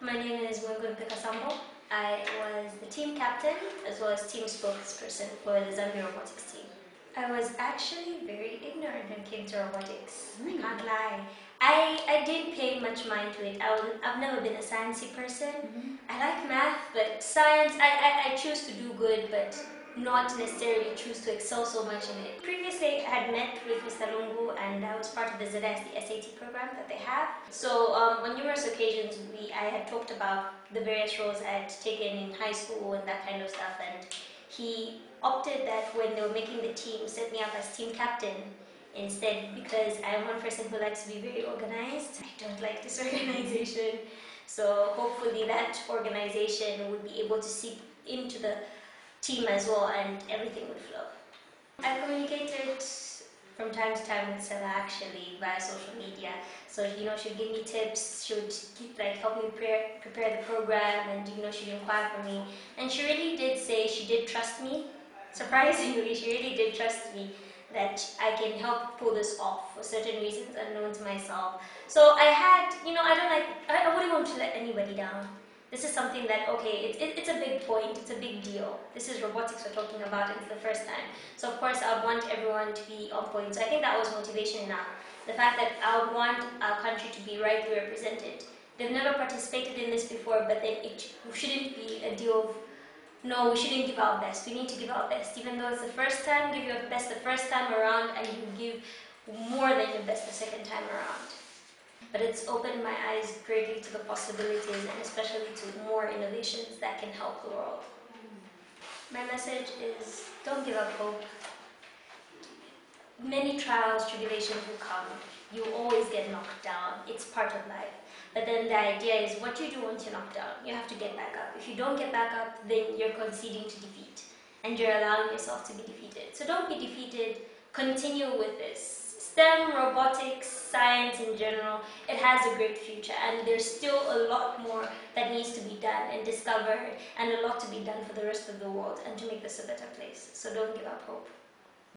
My name is Mwengun Pekasambo. I was the team captain as well as team spokesperson for the Zambia robotics team. I was actually very ignorant when it came to robotics. I hmm. can't lie. I, I didn't pay much mind to it. I was, I've never been a sciencey person. Mm-hmm. I like math, but science, I, I, I choose to do good, but not necessarily choose to excel so much in it. Previously, I had met with Mr. Lungu and I was part of the ZS, the SAT program that they have. So um, on numerous occasions, we I had talked about the various roles I had taken in high school and that kind of stuff. And he opted that when they were making the team, set me up as team captain instead because I am one person who likes to be very organized. I don't like disorganization. So hopefully that organization would be able to seep into the team as well and everything would flow. I communicated from time to time with Stella actually via social media. So you know she'd give me tips, she would keep, like help me prepare prepare the program and you know she'd inquire for me. And she really did say she did trust me. Surprisingly, she really did trust me that I can help pull this off for certain reasons unknown to myself. So I had, you know, I don't like, I, I wouldn't want to let anybody down. This is something that, okay, it, it, it's a big point, it's a big deal. This is robotics we're talking about, and it's the first time. So, of course, I want everyone to be on point. So, I think that was motivation enough. The fact that I would want our country to be rightly represented. They've never participated in this before, but then it shouldn't be a deal of, no, we shouldn't give our best. We need to give our best. Even though it's the first time, give your best the first time around, and you give more than your best the second time around but it's opened my eyes greatly to the possibilities and especially to more innovations that can help the world. My message is don't give up hope. Many trials, tribulations will come. You always get knocked down. It's part of life. But then the idea is what you do once you're knocked down. You have to get back up. If you don't get back up, then you're conceding to defeat and you're allowing yourself to be defeated. So don't be defeated. Continue with this STEM, robotics, science in general, it has a great future and there's still a lot more that needs to be done and discovered and a lot to be done for the rest of the world and to make this a better place. So don't give up hope.